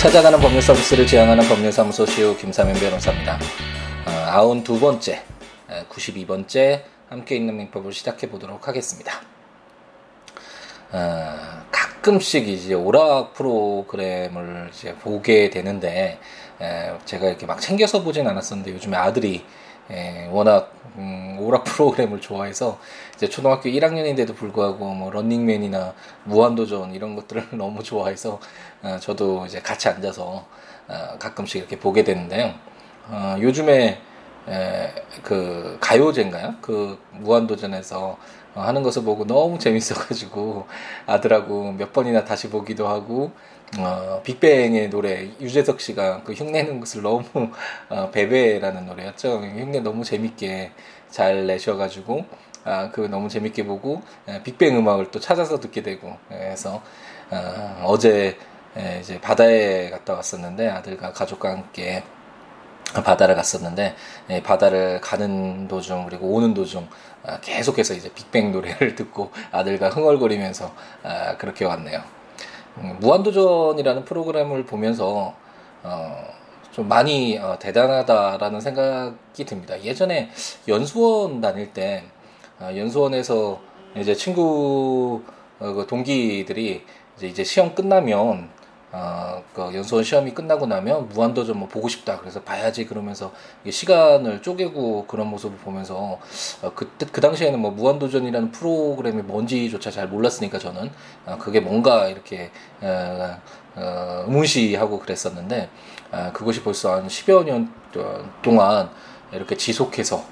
찾아가는 법률 서비스를 지향하는 법률사무소 CEO 김사면 변호사입니다. 어, 92번째, 92번째 함께 있는 민법을 시작해 보도록 하겠습니다. 어, 가끔씩 이제 오락 프로그램을 이제 보게 되는데 에, 제가 이렇게 막 챙겨서 보진 않았었는데 요즘에 아들이 에, 워낙 음, 오락 프로그램을 좋아해서 이제 초등학교 1학년인데도 불구하고 뭐 런닝맨이나 무한도전 이런 것들을 너무 좋아해서 어, 저도 이제 같이 앉아서 어, 가끔씩 이렇게 보게 되는데요. 어, 요즘에 에, 그 가요제인가요? 그 무한도전에서 어, 하는 것을 보고 너무 재밌어가지고 아들하고 몇 번이나 다시 보기도 하고 어, 빅뱅의 노래 유재석 씨가 그 흉내는 것을 너무 어, 베베라는 노래였죠. 흉내 너무 재밌게 잘 내셔가지고 아, 그 너무 재밌게 보고 에, 빅뱅 음악을 또 찾아서 듣게 되고 그래서 어, 어제 에, 이제 바다에 갔다 왔었는데 아들과 가족과 함께 바다를 갔었는데 예, 바다를 가는 도중 그리고 오는 도중 아, 계속해서 이제 빅뱅 노래를 듣고 아들과 흥얼거리면서 아, 그렇게 왔네요. 음, 무한도전이라는 프로그램을 보면서 어, 좀 많이 어, 대단하다라는 생각이 듭니다. 예전에 연수원 다닐 때 어, 연수원에서 이제 친구 그 동기들이 이제, 이제 시험 끝나면 어, 그 연수원 시험이 끝나고 나면 무한도전 뭐 보고 싶다. 그래서 봐야지 그러면서 시간을 쪼개고 그런 모습을 보면서 어, 그때 그 당시에는 뭐 무한도전이라는 프로그램이 뭔지조차 잘 몰랐으니까 저는 어, 그게 뭔가 이렇게 어, 어, 의문시하고 그랬었는데 어, 그것이 벌써 한 10여 년 동안 이렇게 지속해서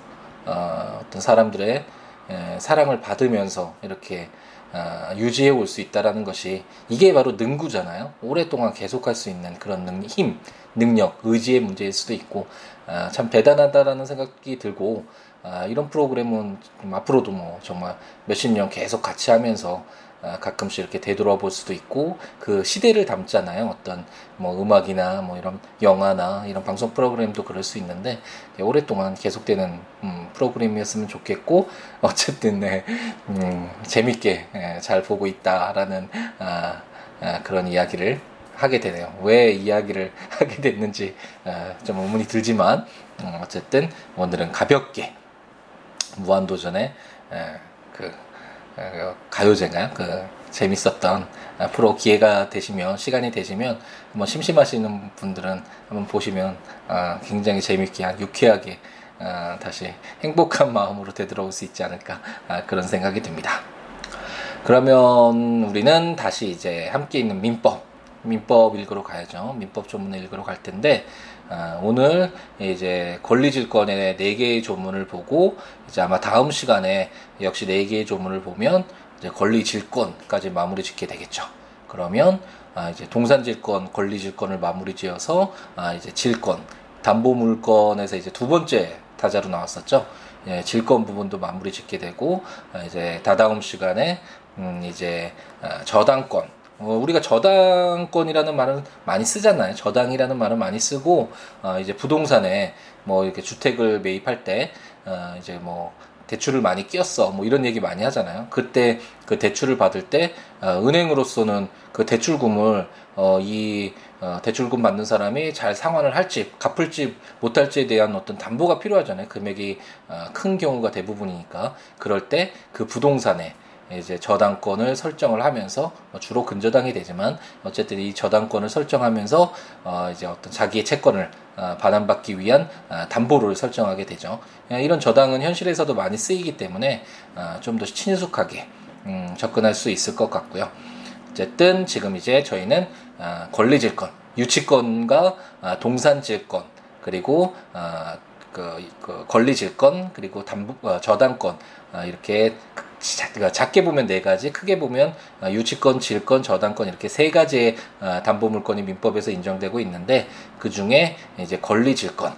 어, 어떤 사람들의 에, 사랑을 받으면서 이렇게 어, 유지해 올 수 있다라는 것이 이게 바로 능구잖아요. 오랫동안 계속할 수 있는 그런 능, 힘, 능력, 의지의 문제일 수도 있고 어, 참 대단하다라는 생각이 들고 어, 이런 프로그램은 앞으로도 뭐 정말 몇십 년 계속 같이 하면서 어, 가끔씩 이렇게 되돌아볼 수도 있고 그 시대를 담잖아요. 어떤 뭐 음악이나 뭐 이런 영화나 이런 방송 프로그램도 그럴 수 있는데 오랫동안 계속되는 음, 프로그램이었으면 좋겠고 어쨌든 네, 음, 재밌게 예, 잘 보고 있다라는 아, 아, 그런 이야기를 하게 되네요. 왜 이야기를 하게 됐는지 아, 좀 의문이 들지만 음, 어쨌든 오늘은 가볍게 무한도전의 에, 그 어, 가요제인가요? 그 재밌었던 프로 기회가 되시면 시간이 되시면 한번 심심하시는 분들은 한번 보시면 어, 굉장히 재밌게 유쾌하게 어, 다시 행복한 마음으로 되돌아올 수 있지 않을까 아, 그런 생각이 듭니다. 그러면 우리는 다시 이제 함께 있는 민법 민법 읽으러 가야죠. 민법 조문을 읽으러 갈 텐데 아, 오늘 이제 권리질권의 네 개의 조문을 보고 이제 아마 다음 시간에 역시 네 개의 조문을 보면 이제 권리질권까지 마무리 짓게 되겠죠. 그러면 아, 이제 동산질권, 권리질권을 마무리 지어서 아, 이제 질권, 담보물권에서 이제 두 번째 타자로 나왔었죠. 예, 질권 부분도 마무리 짓게 되고 아, 이제 다다음 시간에 음, 이제 아, 저당권 어, 우리가 저당권이라는 말은 많이 쓰잖아요. 저당이라는 말은 많이 쓰고 어, 이제 부동산에 뭐 이렇게 주택을 매입할 때 어, 이제 뭐 대출을 많이 끼었어 뭐 이런 얘기 많이 하잖아요. 그때 그 대출을 받을 때 어, 은행으로서는 그 대출금을 어, 이 어, 대출금 받는 사람이 잘 상환을 할지 갚을지 못할지에 대한 어떤 담보가 필요하잖아요. 금액이 어, 큰 경우가 대부분이니까 그럴 때 그 부동산에 이제 저당권을 설정을 하면서 뭐 주로 근저당이 되지만 어쨌든 이 저당권을 설정하면서 어 이제 어떤 자기의 채권을 어 반환받기 위한 어 담보를 설정하게 되죠. 예, 이런 저당은 현실에서도 많이 쓰이기 때문에 어좀 더 친숙하게 음 접근할 수 있을 것 같고요. 어쨌든 지금 이제 저희는 어 권리질권, 유치권과 어 동산질권 그리고 어 그, 그 권리질권 그리고 담보 어, 저당권 어, 이렇게 그러니까 작게 보면 네 가지, 크게 보면 어, 유치권, 질권, 저당권 이렇게 세 가지의 어, 담보 물권이 민법에서 인정되고 있는데 그 중에 이제 권리 질권,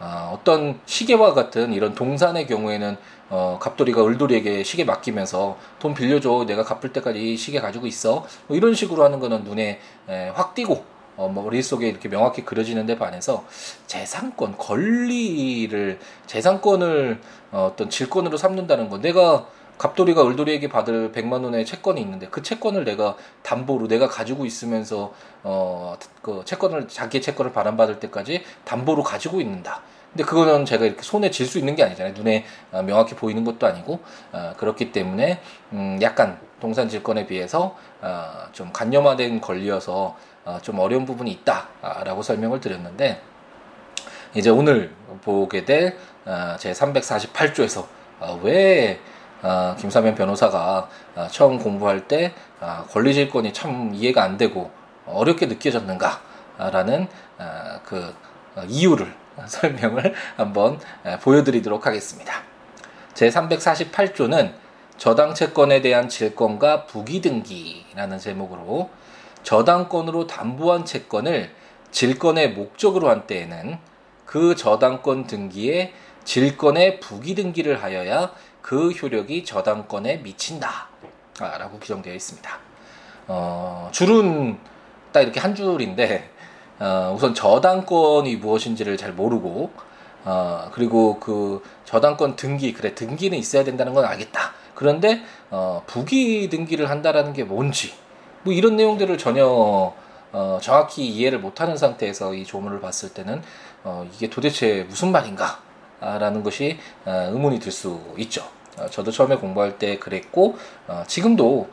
어, 떤 시계와 같은 이런 동산의 경우에는 어, 갑돌이가 을돌이에게 시계 맡기면서 돈 빌려줘, 내가 갚을 때까지 이 시계 가지고 있어, 뭐 이런 식으로 하는 거는 눈에 에, 확 띄고 어, 뭐 머릿속에 이렇게 명확히 그려지는데 반해서 재산권, 권리를, 재산권을 어, 어떤 질권으로 삼는다는 거. 내가 갑돌이가 을돌이에게 받을 100만 원의 채권이 있는데 그 채권을 내가 담보로 내가 가지고 있으면서 어 그 채권을 자기의 채권을 반환받을 때까지 담보로 가지고 있는다. 근데 그거는 제가 이렇게 손에 쥘수 있는 게 아니잖아요. 눈에 어, 명확히 보이는 것도 아니고 어, 그렇기 때문에 음 약간 동산 질권에 비해서 어 좀 간념화된 권리여서 어 좀 어려운 부분이 있다라고 설명을 드렸는데 이제 오늘 보게 될 어, 제 348조에서 어, 왜 어, 김사면 변호사가 어, 처음 공부할 때 어, 권리질권이 참 이해가 안 되고 어렵게 느껴졌는가라는 어, 그 어, 이유를 설명을 한번 어, 보여드리도록 하겠습니다. 제 348조는 저당 채권에 대한 질권과 부기등기라는 제목으로 저당권으로 담보한 채권을 질권의 목적으로 한 때에는 그 저당권 등기에 질권의 부기등기를 하여야 그 효력이 저당권에 미친다. 아, 라고 규정되어 있습니다. 어, 줄은 딱 이렇게 한 줄인데, 어, 우선 저당권이 무엇인지를 잘 모르고, 어, 그리고 그 저당권 등기, 그래, 등기는 있어야 된다는 건 알겠다. 그런데, 어, 부기 등기를 한다라는 게 뭔지, 뭐 이런 내용들을 전혀, 어, 정확히 이해를 못하는 상태에서 이 조문을 봤을 때는, 어, 이게 도대체 무슨 말인가? 라는 것이 어, 의문이 들 수 있죠. 어, 저도 처음에 공부할 때 그랬고 어, 지금도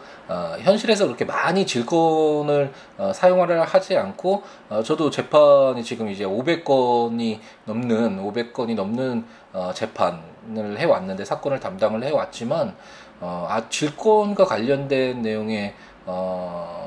현실에서 그렇게 많이 질권을 사용하려 하지 않고 저도 재판이 지금 이제 500건이 넘는 500건이 넘는 재판을 해왔는데 사건을 담당을 해왔지만 아 질권과 관련된 내용의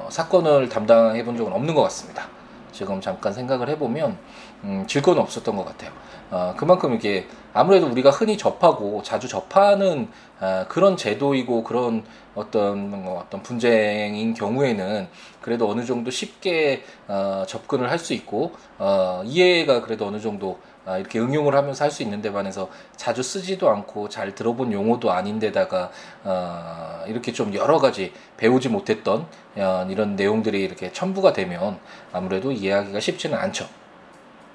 사건을 담당해 본 적은 없는 것 같습니다. 지금 잠깐 생각을 해보면 음, 질권은 없었던 것 같아요. 어, 그만큼 이게 아무래도 우리가 흔히 접하고 자주 접하는 어, 그런 제도이고 그런 어떤 뭐 어떤 분쟁인 경우에는 그래도 어느 정도 쉽게 어, 접근을 할 수 있고 어, 이해가 그래도 어느 정도 아, 이렇게 응용을 하면서 할 수 있는 데 반해서 자주 쓰지도 않고 잘 들어본 용어도 아닌데다가 어, 이렇게 좀 여러 가지 배우지 못했던 어, 이런 내용들이 이렇게 첨부가 되면 아무래도 이해하기가 쉽지는 않죠.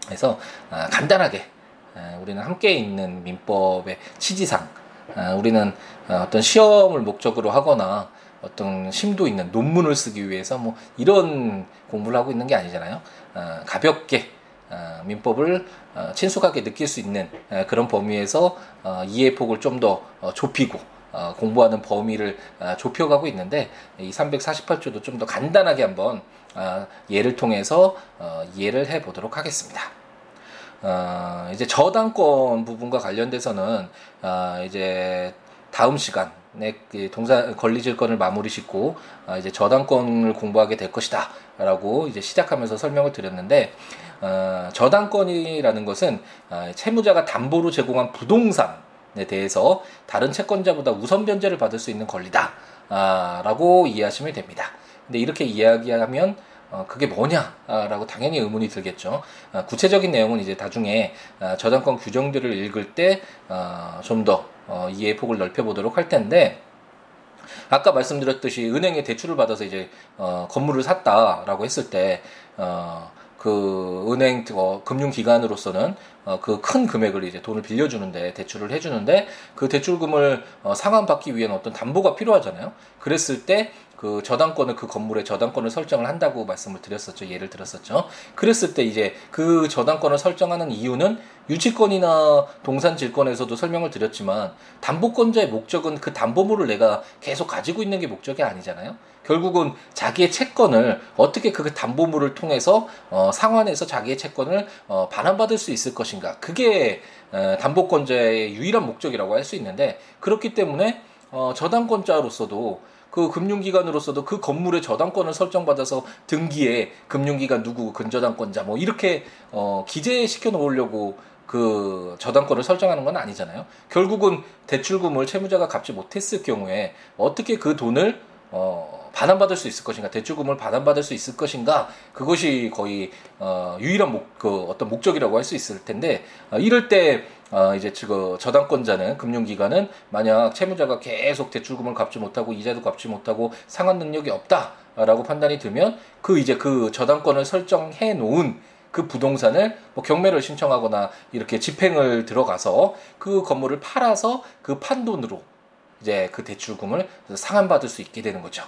그래서 어, 간단하게 어, 우리는 함께 있는 민법의 취지상 어, 우리는 어, 어떤 시험을 목적으로 하거나 어떤 심도 있는 논문을 쓰기 위해서 뭐 이런 공부를 하고 있는 게 아니잖아요. 어, 가볍게 어, 민법을 어, 친숙하게 느낄 수 있는 어, 그런 범위에서 이해 폭을 좀 더 좁히고 공부하는 범위를 좁혀가고 있는데 이 348조도 좀 더 간단하게 한번 예를 통해서 이해를 해보도록 하겠습니다. 이제 저당권 부분과 관련돼서는 이제 다음 시간 네, 동사 권리질권을 마무리 짓고 이제 저당권을 공부하게 될 것이다라고 이제 시작하면서 설명을 드렸는데 어, 저당권이라는 것은 어, 채무자가 담보로 제공한 부동산에 대해서 다른 채권자보다 우선 변제를 받을 수 있는 권리다라고 아, 이해하시면 됩니다. 근데 이렇게 이야기하면 어, 그게 뭐냐라고 당연히 의문이 들겠죠. 어, 구체적인 내용은 이제 나중에 어, 저당권 규정들을 읽을 때 좀더 어, 어, 이해 폭을 넓혀보도록 할 텐데 아까 말씀드렸듯이 은행에 대출을 받아서 이제 어, 건물을 샀다라고 했을 때 어, 그 은행 어, 금융기관으로서는 어, 그큰 금액을 이제 돈을 빌려주는데 대출을 해주는데 그 대출금을 어, 상환받기 위한 어떤 담보가 필요하잖아요. 그랬을 때 그 저당권을 그 건물에 저당권을 설정을 한다고 말씀을 드렸었죠. 예를 들었었죠. 그랬을 때 이제 그 저당권을 설정하는 이유는 유치권이나 동산질권에서도 설명을 드렸지만 담보권자의 목적은 그 담보물을 내가 계속 가지고 있는 게 목적이 아니잖아요. 결국은 자기의 채권을 어떻게 그 담보물을 통해서 어, 상환해서 자기의 채권을 어, 반환받을 수 있을 것인가. 그게 어, 담보권자의 유일한 목적이라고 할 수 있는데 그렇기 때문에 어, 저당권자로서도 그 금융기관으로서도 그 건물의 저당권을 설정받아서 등기에 금융기관 누구 근저당권자 뭐 이렇게 어, 기재시켜 놓으려고 그 저당권을 설정하는 건 아니잖아요. 결국은 대출금을 채무자가 갚지 못했을 경우에 어떻게 그 돈을 어, 반환받을 수 있을 것인가, 대출금을 반환받을 수 있을 것인가, 그것이 거의 어, 유일한 목, 그 어떤 목적이라고 할 수 있을 텐데 어, 이럴 때 어, 이제 그 저당권자는 금융기관은 만약 채무자가 계속 대출금을 갚지 못하고 이자도 갚지 못하고 상환 능력이 없다라고 판단이 들면 그 이제 그 저당권을 설정해 놓은 그 부동산을 뭐 경매를 신청하거나 이렇게 집행을 들어가서 그 건물을 팔아서 그 판돈으로 이제 그 대출금을 상환받을 수 있게 되는 거죠.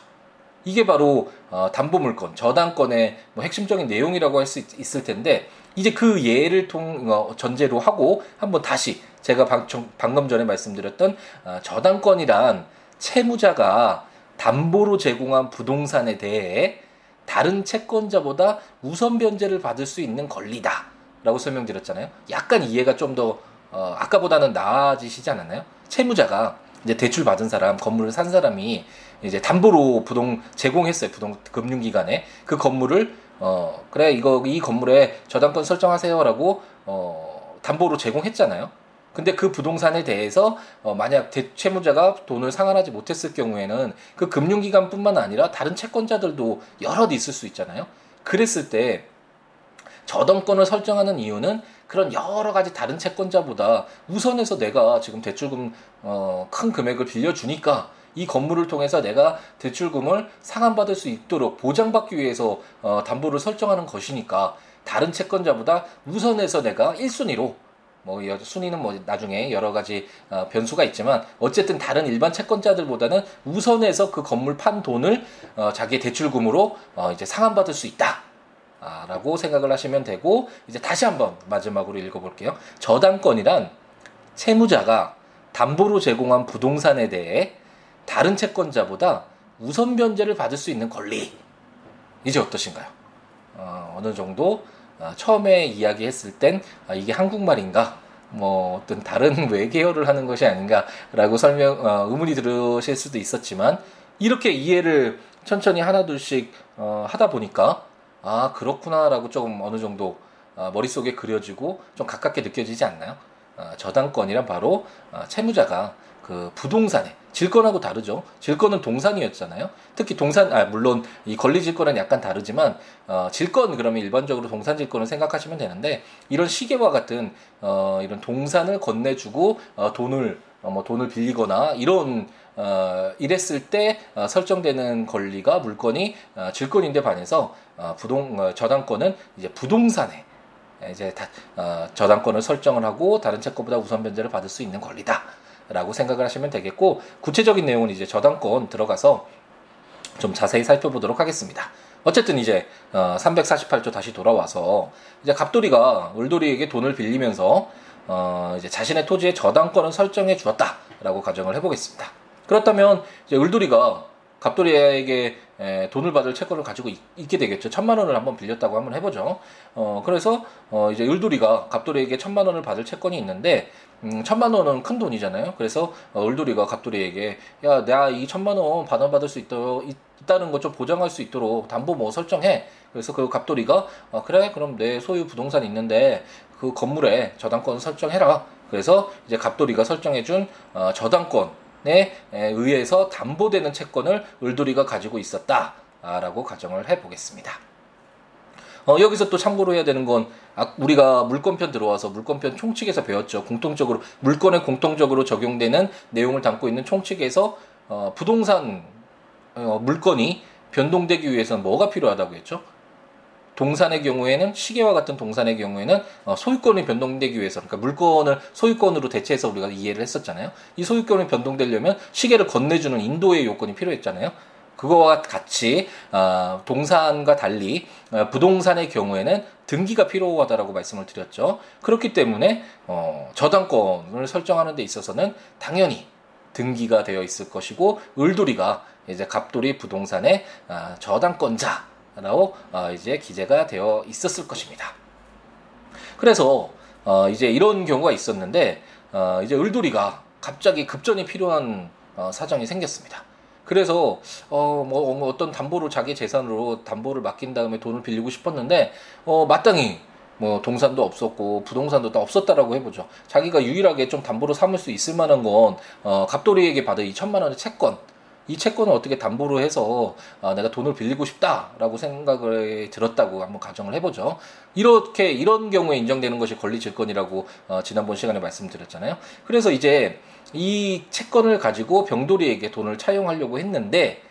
이게 바로 어, 담보물건, 저당권의 뭐 핵심적인 내용이라고 할 수 있을 텐데 이제 그 예를 통 어, 전제로 하고 한번 다시 제가 방, 방금 전에 말씀드렸던 어, 저당권이란 채무자가 담보로 제공한 부동산에 대해 다른 채권자보다 우선 변제를 받을 수 있는 권리다라고 설명드렸잖아요. 약간 이해가 좀더 어, 아까보다는 나아지시지 않았나요? 채무자가 이제 대출 받은 사람, 건물을 산 사람이 이제 담보로 부동 제공했어요. 부동 금융기관에 그 건물을 어 그래 이거 이 건물에 저당권 설정하세요라고 어 담보로 제공했잖아요. 근데 그 부동산에 대해서 어 만약 대, 채무자가 돈을 상환하지 못했을 경우에는 그 금융기관뿐만 아니라 다른 채권자들도 여럿 있을 수 있잖아요. 그랬을 때 저당권을 설정하는 이유는 그런 여러 가지 다른 채권자보다 우선해서 내가 지금 대출금 어, 큰 금액을 빌려주니까 이 건물을 통해서 내가 대출금을 상환받을 수 있도록 보장받기 위해서 어, 담보를 설정하는 것이니까 다른 채권자보다 우선해서 내가 1순위로 뭐 순위는 뭐 나중에 여러 가지 어, 변수가 있지만 어쨌든 다른 일반 채권자들보다는 우선해서 그 건물 판 돈을 어, 자기의 대출금으로 어, 이제 상환받을 수 있다. 아, 라고 생각을 하시면 되고 이제 다시 한번 마지막으로 읽어볼게요. 저당권이란 채무자가 담보로 제공한 부동산에 대해 다른 채권자보다 우선 변제를 받을 수 있는 권리. 이제 어떠신가요? 어, 어느 정도 어, 처음에 이야기했을 땐 아, 이게 한국말인가? 뭐 어떤 다른 외계어를 하는 것이 아닌가라고 설명 어, 의문이 들으실 수도 있었지만 이렇게 이해를 천천히 하나둘씩 어, 하다 보니까 아 그렇구나라고 조금 어느 정도 어, 머릿속에 그려지고 좀 가깝게 느껴지지 않나요? 어, 저당권이란 바로 어, 채무자가 그 부동산에 질권하고 다르죠. 질권은 동산이었잖아요. 특히 동산 아 물론 이 권리 질권은 약간 다르지만 어 질권 그러면 일반적으로 동산 질권을 생각하시면 되는데 이런 시계와 같은 어 이런 동산을 건네주고 어 돈을 어 뭐 돈을 빌리거나 이런 어, 이랬을 때 어, 설정되는 권리가 물건이 어, 질권인데 반해서 어, 부동 어, 저당권은 이제 부동산에 이제 다, 어, 저당권을 설정을 하고 다른 채권보다 우선 변제를 받을 수 있는 권리다 라고 생각을 하시면 되겠고 구체적인 내용은 이제 저당권 들어가서 좀 자세히 살펴보도록 하겠습니다. 어쨌든 이제 어, 348조 다시 돌아와서 이제 갑돌이가 을돌이에게 돈을 빌리면서 어, 이제 자신의 토지에 저당권을 설정해 주었다라고 가정을 해보겠습니다. 그렇다면 이제 을돌이가 갑돌이에게 에, 돈을 받을 채권을 가지고 있, 게 되겠죠. 천만 원을 한번 빌렸다고 한번 해보죠. 어, 그래서 어, 이제 을돌이가 갑돌이에게 천만 원을 받을 채권이 있는데 음, 천만 원은 큰 돈이잖아요. 그래서 어, 을돌이가 갑돌이에게 야, 내가 이 천만 원 받아받을 수 있도록 있다는 것 좀 보장할 수 있도록 담보 뭐 설정해. 그래서 그 갑돌이가 어, 그래 그럼 내 소유 부동산 있는데 그 건물에 저당권 설정해라. 그래서 이제 갑돌이가 설정해준 어, 저당권 에 의해서 담보되는 채권을 을돌이가 가지고 있었다라고 가정을 해보겠습니다. 어, 여기서 또 참고로 해야 되는 건 아, 우리가 물권편 들어와서 물권편 총칙에서 배웠죠. 공통적으로 물권에 공통적으로 적용되는 내용을 담고 있는 총칙에서 어, 부동산 어, 물건이 변동되기 위해서는 뭐가 필요하다고 했죠? 동산의 경우에는 시계와 같은 동산의 경우에는 어, 소유권이 변동되기 위해서 그러니까 물건을 소유권으로 대체해서 우리가 이해를 했었잖아요. 이 소유권이 변동되려면 시계를 건네주는 인도의 요건이 필요했잖아요. 그거와 같이 어, 동산과 달리 어, 부동산의 경우에는 등기가 필요하다라고 말씀을 드렸죠. 그렇기 때문에 어, 저당권을 설정하는 데 있어서는 당연히 등기가 되어 있을 것이고 을돌이가 이제 갑돌이 부동산의 어, 저당권자 라고 어, 이제 기재가 되어 있었을 것입니다. 그래서 어, 이제 이런 경우가 있었는데 어, 이제 을돌이가 갑자기 급전이 필요한 어, 사정이 생겼습니다. 그래서 어, 뭐, 뭐 어떤 담보로 자기 재산으로 담보를 맡긴 다음에 돈을 빌리고 싶었는데 어, 마땅히 뭐 동산도 없었고 부동산도 다 없었다라고 해보죠. 자기가 유일하게 좀 담보로 삼을 수 있을 만한 건 어, 갑돌이에게 받은 이 천만 원의 채권 이 채권을 어떻게 담보로 해서 아, 내가 돈을 빌리고 싶다라고 생각을 들었다고 한번 가정을 해보죠. 이렇게 이런 경우에 인정되는 것이 권리질권이라고 어, 지난번 시간에 말씀드렸잖아요. 그래서 이제 이 채권을 가지고 병돌이에게 돈을 차용하려고 했는데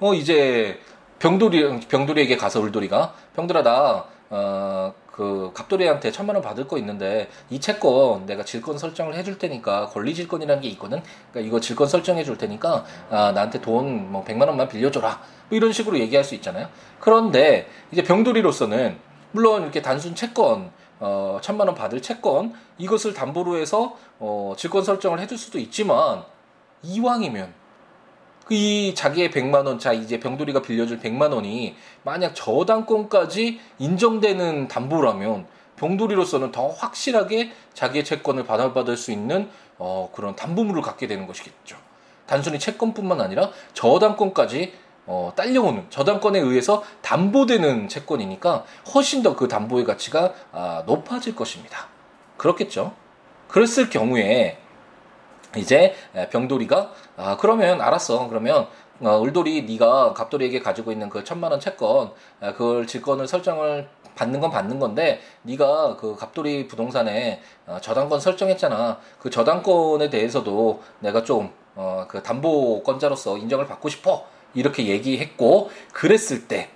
어 이제 병돌이 병돌이에게 가서 울돌이가 병돌아 나 어, 그 갑돌이한테 천만 원 받을 거 있는데 이 채권 내가 질권 설정을 해줄 테니까 권리 질권이라는 게 있거든. 그러니까 이거 질권 설정해 줄 테니까 아, 나한테 돈 뭐 백만 원만 빌려줘라. 뭐 이런 식으로 얘기할 수 있잖아요. 그런데 이제 병돌이로서는 물론 이렇게 단순 채권 어, 천만 원 받을 채권 이것을 담보로 해서 어, 질권 설정을 해줄 수도 있지만 이왕이면 이 자기의 100만 원, 자 이제 병돌이가 빌려줄 100만 원이 만약 저당권까지 인정되는 담보라면 병돌이로서는 더 확실하게 자기의 채권을 받아받을 수 있는 어, 그런 담보물을 갖게 되는 것이겠죠. 단순히 채권뿐만 아니라 저당권까지 어, 딸려오는 저당권에 의해서 담보되는 채권이니까 훨씬 더 그 담보의 가치가 아, 높아질 것입니다. 그렇겠죠. 그랬을 경우에 이제 병돌이가 아 그러면 알았어. 그러면 어, 을돌이 네가 갑돌이에게 가지고 있는 그 천만 원 채권 아, 그걸 질권을 설정을 받는 건 받는 건데 네가 그 갑돌이 부동산에 어, 저당권 설정했잖아. 그 저당권에 대해서도 내가 좀 어, 그 담보권자로서 인정을 받고 싶어. 이렇게 얘기했고 그랬을 때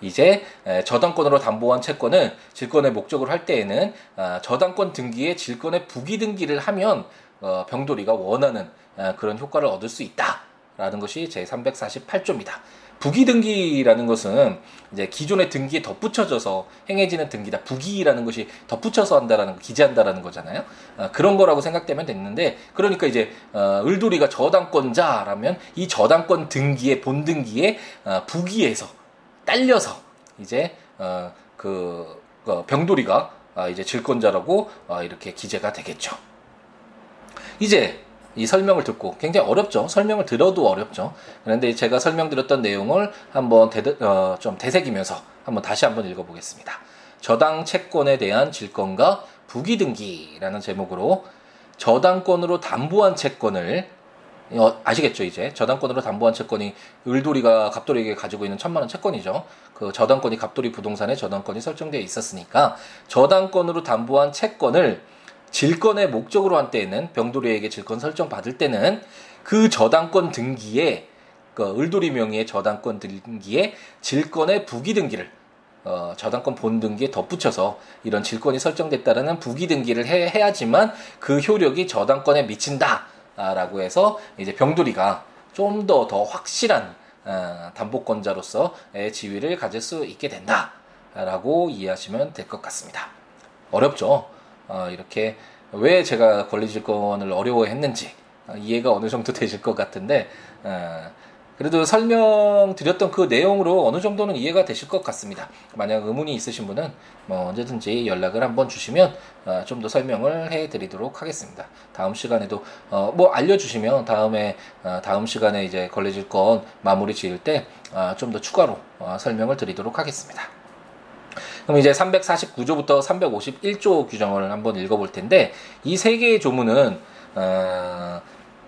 이제 저당권으로 담보한 채권은 질권의 목적으로 할 때에는 아, 저당권 등기에 질권의 부기 등기를 하면 어, 병돌이가 원하는 어, 그런 효과를 얻을 수 있다라는 것이 제 348조입니다. 부기 등기라는 것은 이제 기존의 등기에 덧붙여져서 행해지는 등기다. 부기라는 것이 덧붙여서 한다라는 거, 기재한다라는 거잖아요. 어, 그런 거라고 생각되면 됐는데, 그러니까 이제 어, 을돌이가 저당권자라면 이 저당권 등기의 본등기에 어, 부기에서 딸려서 이제 어, 그 어, 병돌이가 어, 이제 질권자라고 어, 이렇게 기재가 되겠죠. 이제 이 설명을 듣고 굉장히 어렵죠. 설명을 들어도 어렵죠. 그런데 제가 설명드렸던 내용을 한번 대, 어, 좀 되새기면서 한번 다시 한번 읽어보겠습니다. 저당 채권에 대한 질권과 부기등기라는 제목으로 저당권으로 담보한 채권을 어, 아시겠죠 이제 저당권으로 담보한 채권이 을돌이가 갑돌이에게 가지고 있는 천만 원 채권이죠. 그 저당권이 갑돌이 부동산에 저당권이 설정되어 있었으니까 저당권으로 담보한 채권을 질권의 목적으로 한 때에는 병돌이에게 질권 설정 받을 때는 그 저당권 등기에 그 을돌이 명의의 저당권 등기에 질권의 부기 등기를 어, 저당권 본 등기에 덧붙여서 이런 질권이 설정됐다라는 부기 등기를 해, 해야지만 그 효력이 저당권에 미친다 라고 해서 이제 병돌이가 좀 더더 더 확실한 어, 담보권자로서의 지위를 가질 수 있게 된다라고 이해하시면 될 것 같습니다. 어렵죠. 어, 이렇게 왜 제가 권리질권을 어려워했는지 어, 이해가 어느 정도 되실 것 같은데 어, 그래도 설명드렸던 그 내용으로 어느 정도는 이해가 되실 것 같습니다. 만약 의문이 있으신 분은 뭐 언제든지 연락을 한번 주시면 어, 좀 더 설명을 해드리도록 하겠습니다. 다음 시간에도 어, 뭐 알려주시면 다음에 어, 다음 시간에 이제 권리질권 마무리 지을 때 좀 더 추가로 설명을 드리도록 하겠습니다. 그럼 이제 349조부터 351조 규정을 한번 읽어볼 텐데 이 세 개의 조문은 어,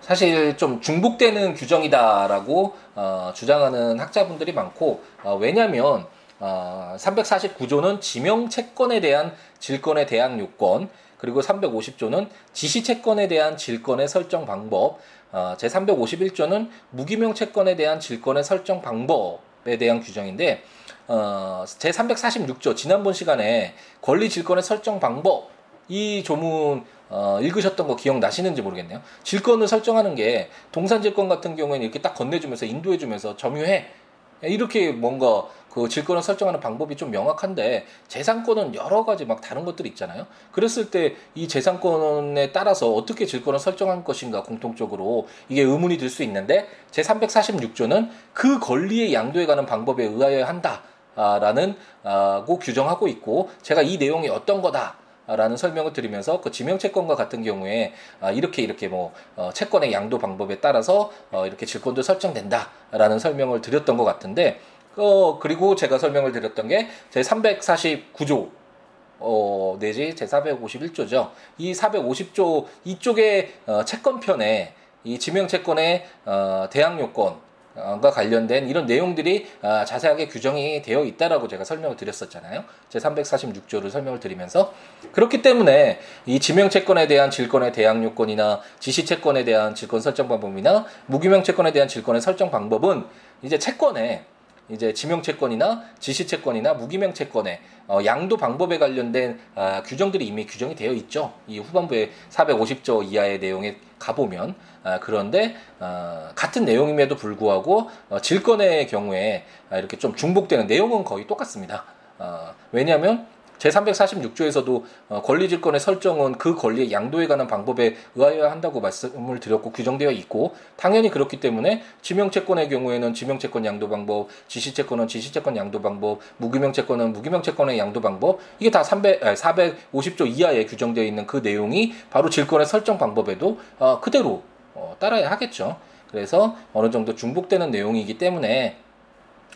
사실 좀 중복되는 규정이다라고 어, 주장하는 학자분들이 많고 어, 왜냐하면 어, 349조는 지명 채권에 대한 질권의 대항 요건 그리고 350조는 지시 채권에 대한 질권의 설정 방법 어, 제 351조는 무기명 채권에 대한 질권의 설정 방법에 대한 규정인데 어, 제 346조 지난번 시간에 권리 질권의 설정 방법 이 조문 어, 읽으셨던 거 기억나시는지 모르겠네요. 질권을 설정하는 게 동산 질권 같은 경우에는 이렇게 딱 건네주면서 인도해주면서 점유해 이렇게 뭔가 그 질권을 설정하는 방법이 좀 명확한데 재산권은 여러 가지 막 다른 것들이 있잖아요. 그랬을 때 이 재산권에 따라서 어떻게 질권을 설정한 것인가 공통적으로 이게 의문이 들 수 있는데 제 346조는 그 권리의 양도에 관한 방법에 의하여야 한다. 라는 고 규정하고 있고 제가 이 내용이 어떤 거다. 라는 설명을 드리면서 그 지명 채권과 같은 경우에 아, 이렇게 이렇게 뭐 어, 채권의 양도 방법에 따라서 어, 이렇게 질권도 설정된다라는 설명을 드렸던 것 같은데 어, 그리고 제가 설명을 드렸던 게 제 349조 어, 내지 제 451조죠. 이 450조 이쪽에 어, 채권편에 이 지명 채권의 어, 대항 요건 과 관련된 이런 내용들이 아, 자세하게 규정이 되어 있다라고 제가 설명을 드렸었잖아요. 제 346조를 설명을 드리면서 그렇기 때문에 이 지명 채권에 대한 질권의 대항 요건이나 지시 채권에 대한 질권 설정 방법이나 무기명 채권에 대한 질권의 설정 방법은 이제 채권에 이제 지명채권이나 지시채권이나 무기명채권의 어, 양도 방법에 관련된 아, 규정들이 이미 규정이 되어 있죠. 이 후반부에 450조 이하의 내용에 가보면 아, 그런데 어, 같은 내용임에도 불구하고 어, 질권의 경우에 아, 이렇게 좀 중복되는 내용은 거의 똑같습니다. 어, 왜냐하면 제346조에서도 어, 권리질권의 설정은 그 권리의 양도에 관한 방법에 의하여야 한다고 말씀을 드렸고 규정되어 있고 당연히 그렇기 때문에 지명채권의 경우에는 지명채권 양도 방법, 지시채권은 지시채권 양도 방법, 무기명채권은 무기명채권의 양도 방법 이게 다 300, 450조 이하에 규정되어 있는 그 내용이 바로 질권의 설정 방법에도 어, 그대로 어, 따라야 하겠죠. 그래서 어느 정도 중복되는 내용이기 때문에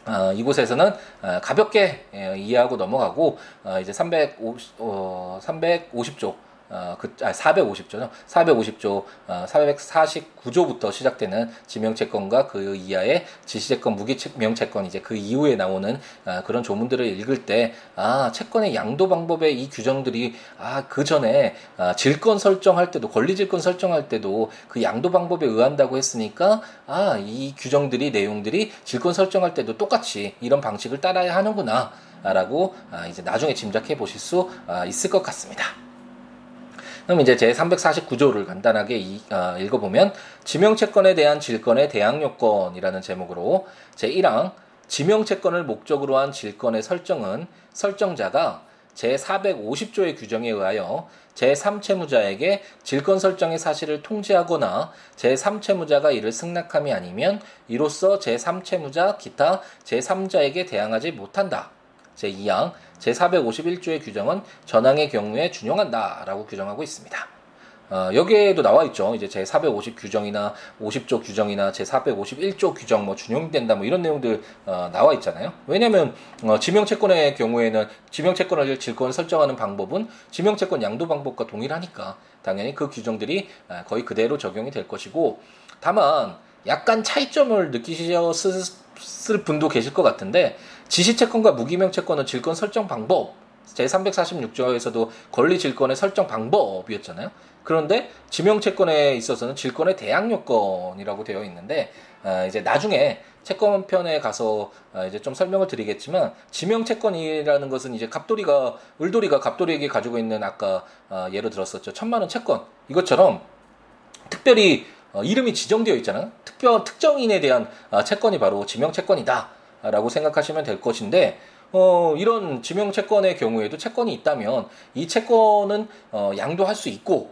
어, 이곳에서는 어, 가볍게 예, 이해하고 넘어가고 어, 이제 350, 어, 350조 어, 그, 아, 450조죠. 450조, 어, 449조부터 시작되는 지명채권과 그 이하의 지시채권, 무기명채권, 이제 그 이후에 나오는 아, 그런 조문들을 읽을 때, 아, 채권의 양도 방법의 이 규정들이, 아, 그 전에 아, 질권 설정할 때도, 권리질권 설정할 때도 그 양도 방법에 의한다고 했으니까, 아, 이 규정들이, 내용들이 질권 설정할 때도 똑같이 이런 방식을 따라야 하는구나. 라고 아, 이제 나중에 짐작해 보실 수 아, 있을 것 같습니다. 그럼 이제 제 349조를 간단하게 이, 어, 읽어보면 지명채권에 대한 질권의 대항요건이라는 제목으로 제 1항 지명채권을 목적으로 한 질권의 설정은 설정자가 제 450조의 규정에 의하여 제3채무자에게 질권 설정의 사실을 통지하거나 제3채무자가 이를 승낙함이 아니면 이로써 제3채무자 기타 제3자에게 대항하지 못한다. 제2항 제451조의 규정은 전항의 경우에 준용한다라고 규정하고 있습니다. 어, 여기에도 나와 있죠. 이제 제 450 규정이나 50조 규정이나 제 451조 규정 뭐 준용된다 뭐 이런 내용들 어, 나와 있잖아요. 왜냐하면 어, 지명채권의 경우에는 지명채권을 질권 설정하는 방법은 지명채권 양도 방법과 동일하니까 당연히 그 규정들이 아, 거의 그대로 적용이 될 것이고 다만 약간 차이점을 느끼셨을 분도 계실 것 같은데 지시채권과 무기명채권은 질권 설정 방법 제346조에서도 권리 질권의 설정 방법이었잖아요. 그런데 지명채권에 있어서는 질권의 대항 요건이라고 되어 있는데 아, 이제 나중에 채권편에 가서 아, 이제 좀 설명을 드리겠지만 지명채권이라는 것은 이제 갑돌이가 을돌이가 갑돌이에게 가지고 있는 아까 아, 예로 들었었죠 천만 원 채권 이것처럼 특별히 어, 이름이 지정되어 있잖아요. 특별 특정인에 대한 아, 채권이 바로 지명 채권이다라고 생각하시면 될 것인데 어, 이런 지명 채권의 경우에도 채권이 있다면 이 채권은 어, 양도할 수 있고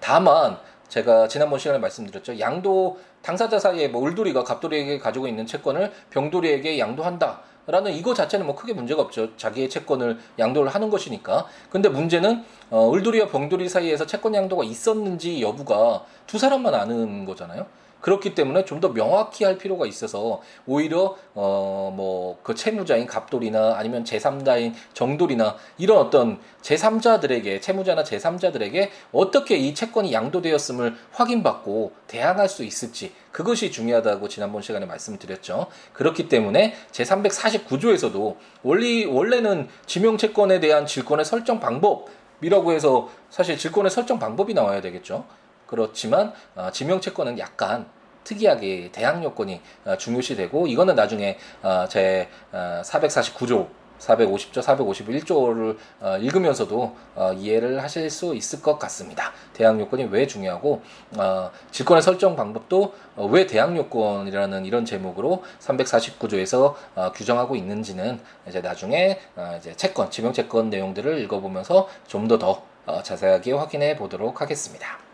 다만 제가 지난번 시간에 말씀드렸죠. 양도 당사자 사이에 뭐 을돌이가 갑돌이에게 가지고 있는 채권을 병돌이에게 양도한다. 라는 이거 자체는 뭐 크게 문제가 없죠. 자기의 채권을 양도를 하는 것이니까. 근데 문제는 어, 을돌이와 병돌이 사이에서 채권 양도가 있었는지 여부가 두 사람만 아는 거잖아요. 그렇기 때문에 좀 더 명확히 할 필요가 있어서 오히려 어 뭐 그 채무자인 갑돌이나 아니면 제3자인 정돌이나 이런 어떤 제3자들에게 채무자나 제3자들에게 어떻게 이 채권이 양도되었음을 확인받고 대항할 수 있을지 그것이 중요하다고 지난번 시간에 말씀드렸죠. 그렇기 때문에 제349조에서도 원리 원래는 지명 채권에 대한 질권의 설정 방법 이라고 해서 사실 질권의 설정 방법이 나와야 되겠죠. 그렇지만 어, 지명채권은 약간 특이하게 대항 요건이 어, 중요시되고 이거는 나중에 어, 제 어, 449조 450조, 451조를 어, 읽으면서도 어, 이해를 하실 수 있을 것 같습니다. 대항 요건이 왜 중요하고 어, 질권의 설정 방법도 어, 왜 대항 요건이라는 이런 제목으로 349조에서 어, 규정하고 있는지는 이제 나중에 어, 이제 채권, 지명 채권 내용들을 읽어보면서 좀 더더 어, 자세하게 확인해 보도록 하겠습니다.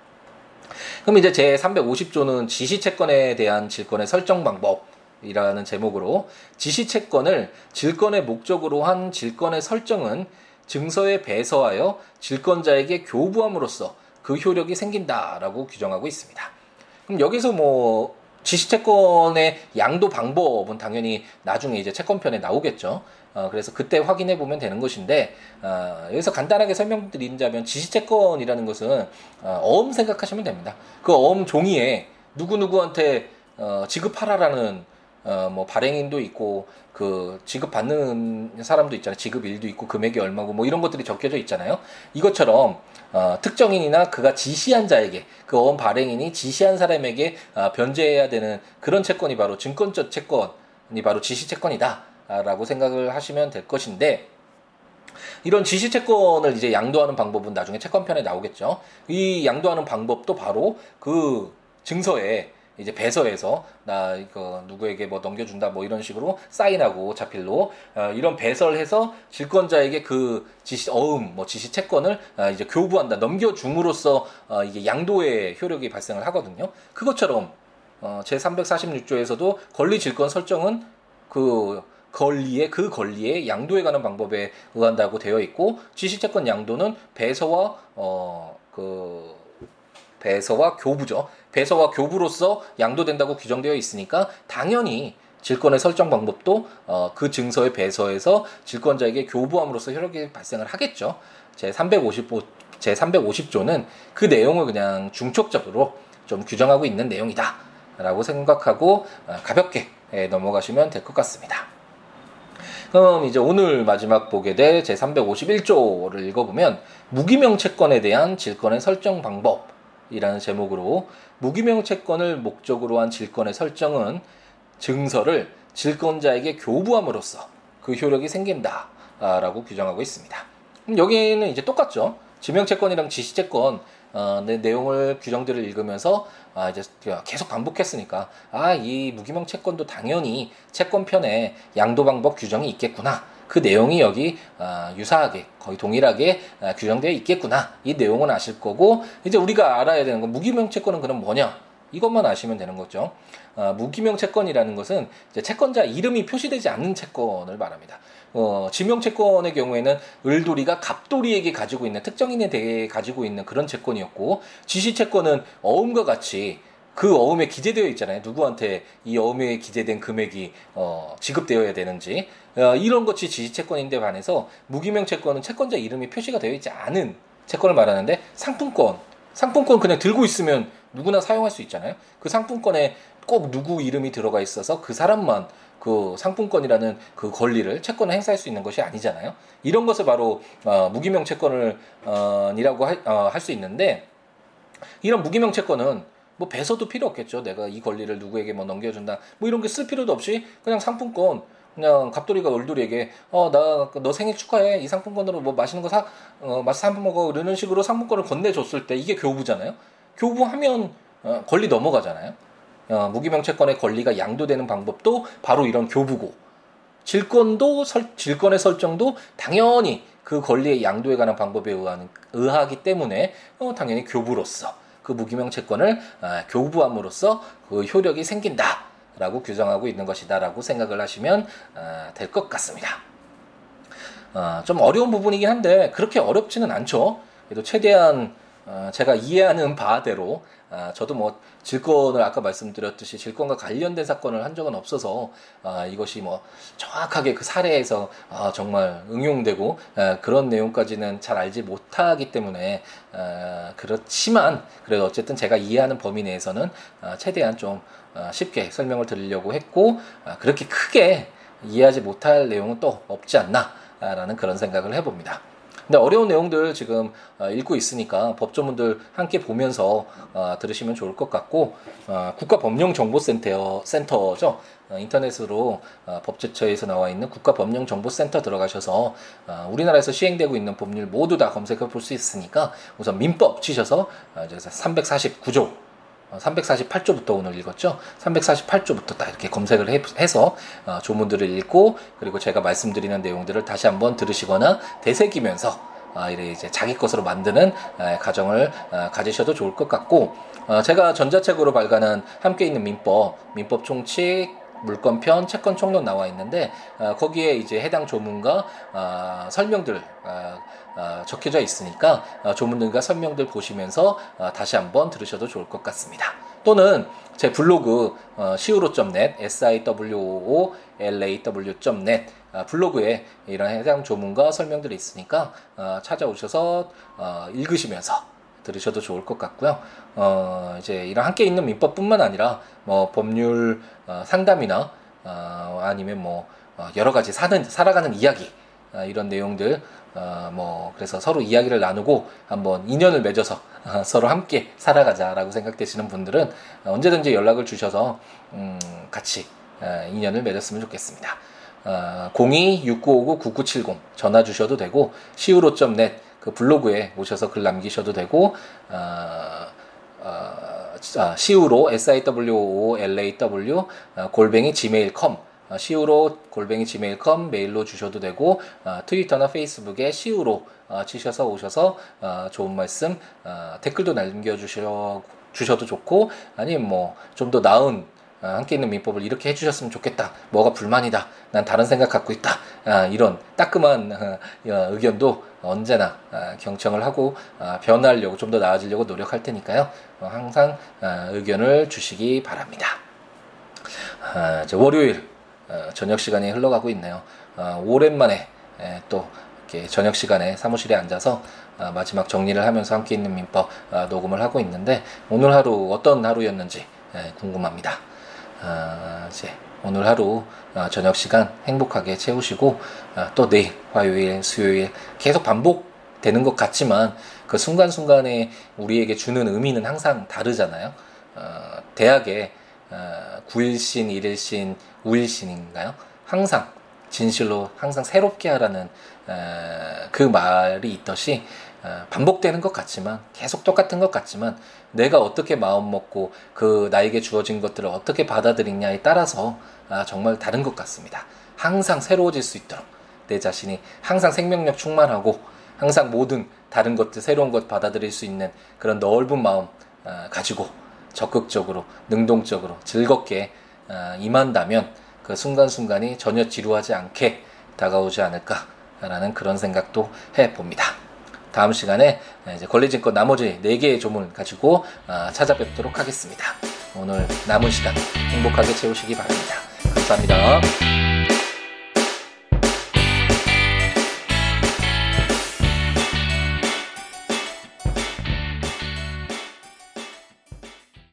그럼 이제 제 350조는 지시채권에 대한 질권의 설정 방법 이라는 제목으로 지시채권을 질권의 목적으로 한 질권의 설정은 증서에 배서하여 질권자에게 교부함으로써 그 효력이 생긴다라고 규정하고 있습니다. 그럼 여기서 뭐 지시채권의 양도 방법은 당연히 나중에 이제 채권편에 나오겠죠. 어, 그래서 그때 확인해 보면 되는 것인데 어, 여기서 간단하게 설명드리자면 지시채권이라는 것은 어, 어음 생각하시면 됩니다. 그 어음 종이에 누구 누구한테 어, 지급하라라는 어, 뭐 발행인도 있고 그 지급 받는 사람도 있잖아요. 지급일도 있고 금액이 얼마고 뭐 이런 것들이 적혀져 있잖아요. 이것처럼 어, 특정인이나 그가 지시한 자에게 그 어원 발행인이 지시한 사람에게 어, 변제해야 되는 그런 채권이 바로 증권적 채권 바로 지시 채권이다 라고 생각을 하시면 될 것인데 이런 지시 채권을 이제 양도하는 방법은 나중에 채권편에 나오겠죠. 이 양도하는 방법도 바로 그 증서에 이제 배서해서 나 이거 누구에게 뭐 넘겨준다 뭐 이런 식으로 사인하고 자필로 어, 이런 배설해서 질권자에게 그 지시 어음 뭐 지시 채권을 어, 이제 교부한다 넘겨줌으로써 어, 이게 양도의 효력이 발생을 하거든요. 그것처럼 어, 제 346조에서도 권리 질권 설정은 그 권리의 그 권리의 양도에 관한 방법에 의한다고 되어 있고 지시채권 양도는 배서와 어 그 배서와 교부죠. 배서와 교부로서 양도된다고 규정되어 있으니까 당연히 질권의 설정 방법도 어, 그 증서의 배서에서 질권자에게 교부함으로써 효력이 발생을 하겠죠. 제 355, 제 350조는 그 내용을 그냥 중촉적으로 좀 규정하고 있는 내용이다. 라고 생각하고 어, 가볍게 예, 넘어가시면 될 것 같습니다. 그럼 이제 오늘 마지막 보게 될 제 351조를 읽어보면 무기명 채권에 대한 질권의 설정 방법 이라는 제목으로 무기명 채권을 목적으로 한 질권의 설정은 증서를 질권자에게 교부함으로써 그 효력이 생긴다라고 규정하고 있습니다. 여기는 이제 똑같죠. 지명채권이랑 지시채권 어, 내 내용을 규정들을 읽으면서 아, 이제 계속 반복했으니까 아, 이 무기명 채권도 당연히 채권편에 양도 방법 규정이 있겠구나. 그 내용이 여기 어, 유사하게 거의 동일하게 어, 규정되어 있겠구나 이 내용은 아실 거고 이제 우리가 알아야 되는 건 무기명 채권은 그럼 뭐냐 이것만 아시면 되는 거죠. 어, 무기명 채권이라는 것은 채권자 이름이 표시되지 않는 채권을 말합니다. 어, 지명 채권의 경우에는 을돌이가 갑돌이에게 가지고 있는 특정인에 대해 가지고 있는 그런 채권이었고 지시 채권은 어음과 같이 그 어음에 기재되어 있잖아요. 누구한테 이 어음에 기재된 금액이 어, 지급되어야 되는지 어, 이런 것이 지시채권인데 반해서 무기명 채권은 채권자 이름이 표시가 되어 있지 않은 채권을 말하는데 상품권 상품권 그냥 들고 있으면 누구나 사용할 수 있잖아요. 그 상품권에 꼭 누구 이름이 들어가 있어서 그 사람만 그 상품권이라는 그 권리를 채권을 행사할 수 있는 것이 아니잖아요. 이런 것을 바로 어, 무기명 채권을 어, 이라고 할수 어, 있는데 이런 무기명 채권은 뭐 배서도 필요 없겠죠. 내가 이 권리를 누구에게 뭐 넘겨준다. 뭐 이런 게 쓸 필요도 없이 그냥 상품권 그냥 갑돌이가 을돌이에게 어 나 너 생일 축하해 이 상품권으로 뭐 맛있는 거 사 어 맛있는 상품 먹어 이런 식으로 상품권을 건네줬을 때 이게 교부잖아요. 교부하면 어, 권리 넘어가잖아요. 어, 무기명채권의 권리가 양도되는 방법도 바로 이런 교부고 질권도 설, 질권의 설정도 당연히 그 권리의 양도에 관한 방법에 의한, 의하기 때문에 어, 당연히 교부로서 그 무기명 채권을 아, 교부함으로써 그 효력이 생긴다라고 규정하고 있는 것이다라고 생각을 하시면 아, 될것 같습니다. 아, 좀 어려운 부분이긴 한데 그렇게 어렵지는 않죠. 그래도 최대한 어, 제가 이해하는 바대로 아, 저도 뭐 질권을 아까 말씀드렸듯이 질권과 관련된 사건을 한 적은 없어서 아, 이것이 뭐 정확하게 그 사례에서 아, 정말 응용되고 아, 그런 내용까지는 잘 알지 못하기 때문에 아, 그렇지만 그래도 어쨌든 제가 이해하는 범위 내에서는 아, 최대한 좀 아, 쉽게 설명을 드리려고 했고 아, 그렇게 크게 이해하지 못할 내용은 또 없지 않나라는 그런 생각을 해봅니다. 근데 어려운 내용들 지금 어, 읽고 있으니까 법조문들 함께 보면서 어, 들으시면 좋을 것 같고 어, 국가법령정보센터 센터죠. 인터넷으로 법제처에서 나와 있는 국가법령정보센터 들어가셔서 우리나라에서 시행되고 있는 법률 모두 다 검색해 볼 수 있으니까 우선 민법 치셔서 349조 348조부터 오늘 읽었죠. 348조부터 딱 이렇게 검색을 해서 어, 조문들을 읽고 그리고 제가 말씀드리는 내용들을 다시 한번 들으시거나 되새기면서 아, 이제 자기 것으로 만드는 가정을 어, 가지셔도 좋을 것 같고 어, 제가 전자책으로 발간한 함께 있는 민법, 민법 총칙, 물권편, 채권 총론 나와 있는데 거기에 이제 해당 조문과 설명들 어, 적혀져 있으니까 어, 조문들과 설명들 보시면서 어, 다시 한번 들으셔도 좋을 것 같습니다. 또는 제 블로그 siwo.net, siwoolaw.net 블로그에 이런 해당 조문과 설명들이 있으니까 찾아오셔서 읽으시면서 들으셔도 좋을 것 같고요. 어, 이제 이런 함께 있는 민법뿐만 아니라 뭐 법률 어, 상담이나 어, 아니면 뭐 여러 가지 사는 살아가는 이야기 어, 이런 내용들 어, 뭐 그래서 서로 이야기를 나누고 한번 인연을 맺어서 어, 서로 함께 살아가자라고 생각되시는 분들은 언제든지 연락을 주셔서 음, 같이 어, 인연을 맺었으면 좋겠습니다. 어, 02-6959-9970 전화 주셔도 되고 siwo.net 그 블로그에 오셔서 글 남기셔도 되고 어, 어, siwo s-i-w-o-l-a-w 어, 골뱅이 gmail.com 어, siwo 골뱅이 gmail.com 메일로 주셔도 되고 어, 트위터나 페이스북에 어, 치셔서 오셔서 어, 좋은 말씀 어, 댓글도 남겨주셔 주셔도 좋고 아니면 뭐 좀 더 나은 어, 함께 있는 민법을 이렇게 해주셨으면 좋겠다. 뭐가 불만이다. 난 다른 생각 갖고 있다. 아, 이런 따끔한 어, 의견도 언제나 아, 경청을 하고 아, 변하려고 좀 더 나아지려고 노력할 테니까요. 어, 항상 의견을 주시기 바랍니다. 월요일 저녁 시간이 흘러가고 있네요. 오랜만에 또 이렇게 저녁 시간에 사무실에 앉아서 마지막 정리를 하면서 함께 있는 민법 녹음을 하고 있는데 오늘 하루 어떤 하루였는지 궁금합니다. 아, 이제 오늘 하루 어, 저녁 시간 행복하게 채우시고 어, 또 내일 화요일 수요일 계속 반복되는 것 같지만 그 순간순간에 우리에게 주는 의미는 항상 다르잖아요. 어, 대학에 어, 9일신, 1일신, 5일신인가요? 항상 진실로 항상 새롭게 하라는 어, 그 말이 있듯이 어, 반복되는 것 같지만 계속 똑같은 것 같지만 내가 어떻게 마음 먹고 그 나에게 주어진 것들을 어떻게 받아들이냐에 따라서 아, 정말 다른 것 같습니다. 항상 새로워질 수 있도록 내 자신이 항상 생명력 충만하고 항상 모든 다른 것들 새로운 것 받아들일 수 있는 그런 넓은 마음 아, 가지고 적극적으로 능동적으로 즐겁게 아, 임한다면 그 순간순간이 전혀 지루하지 않게 다가오지 않을까라는 그런 생각도 해봅니다. 다음 시간에 이제 권리증권 나머지 4개의 조문 가지고 아, 찾아뵙도록 하겠습니다. 오늘 남은 시간 행복하게 채우시기 바랍니다. 감사합니다.